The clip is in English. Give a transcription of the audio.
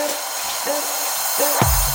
Yeah, yeah, yeah.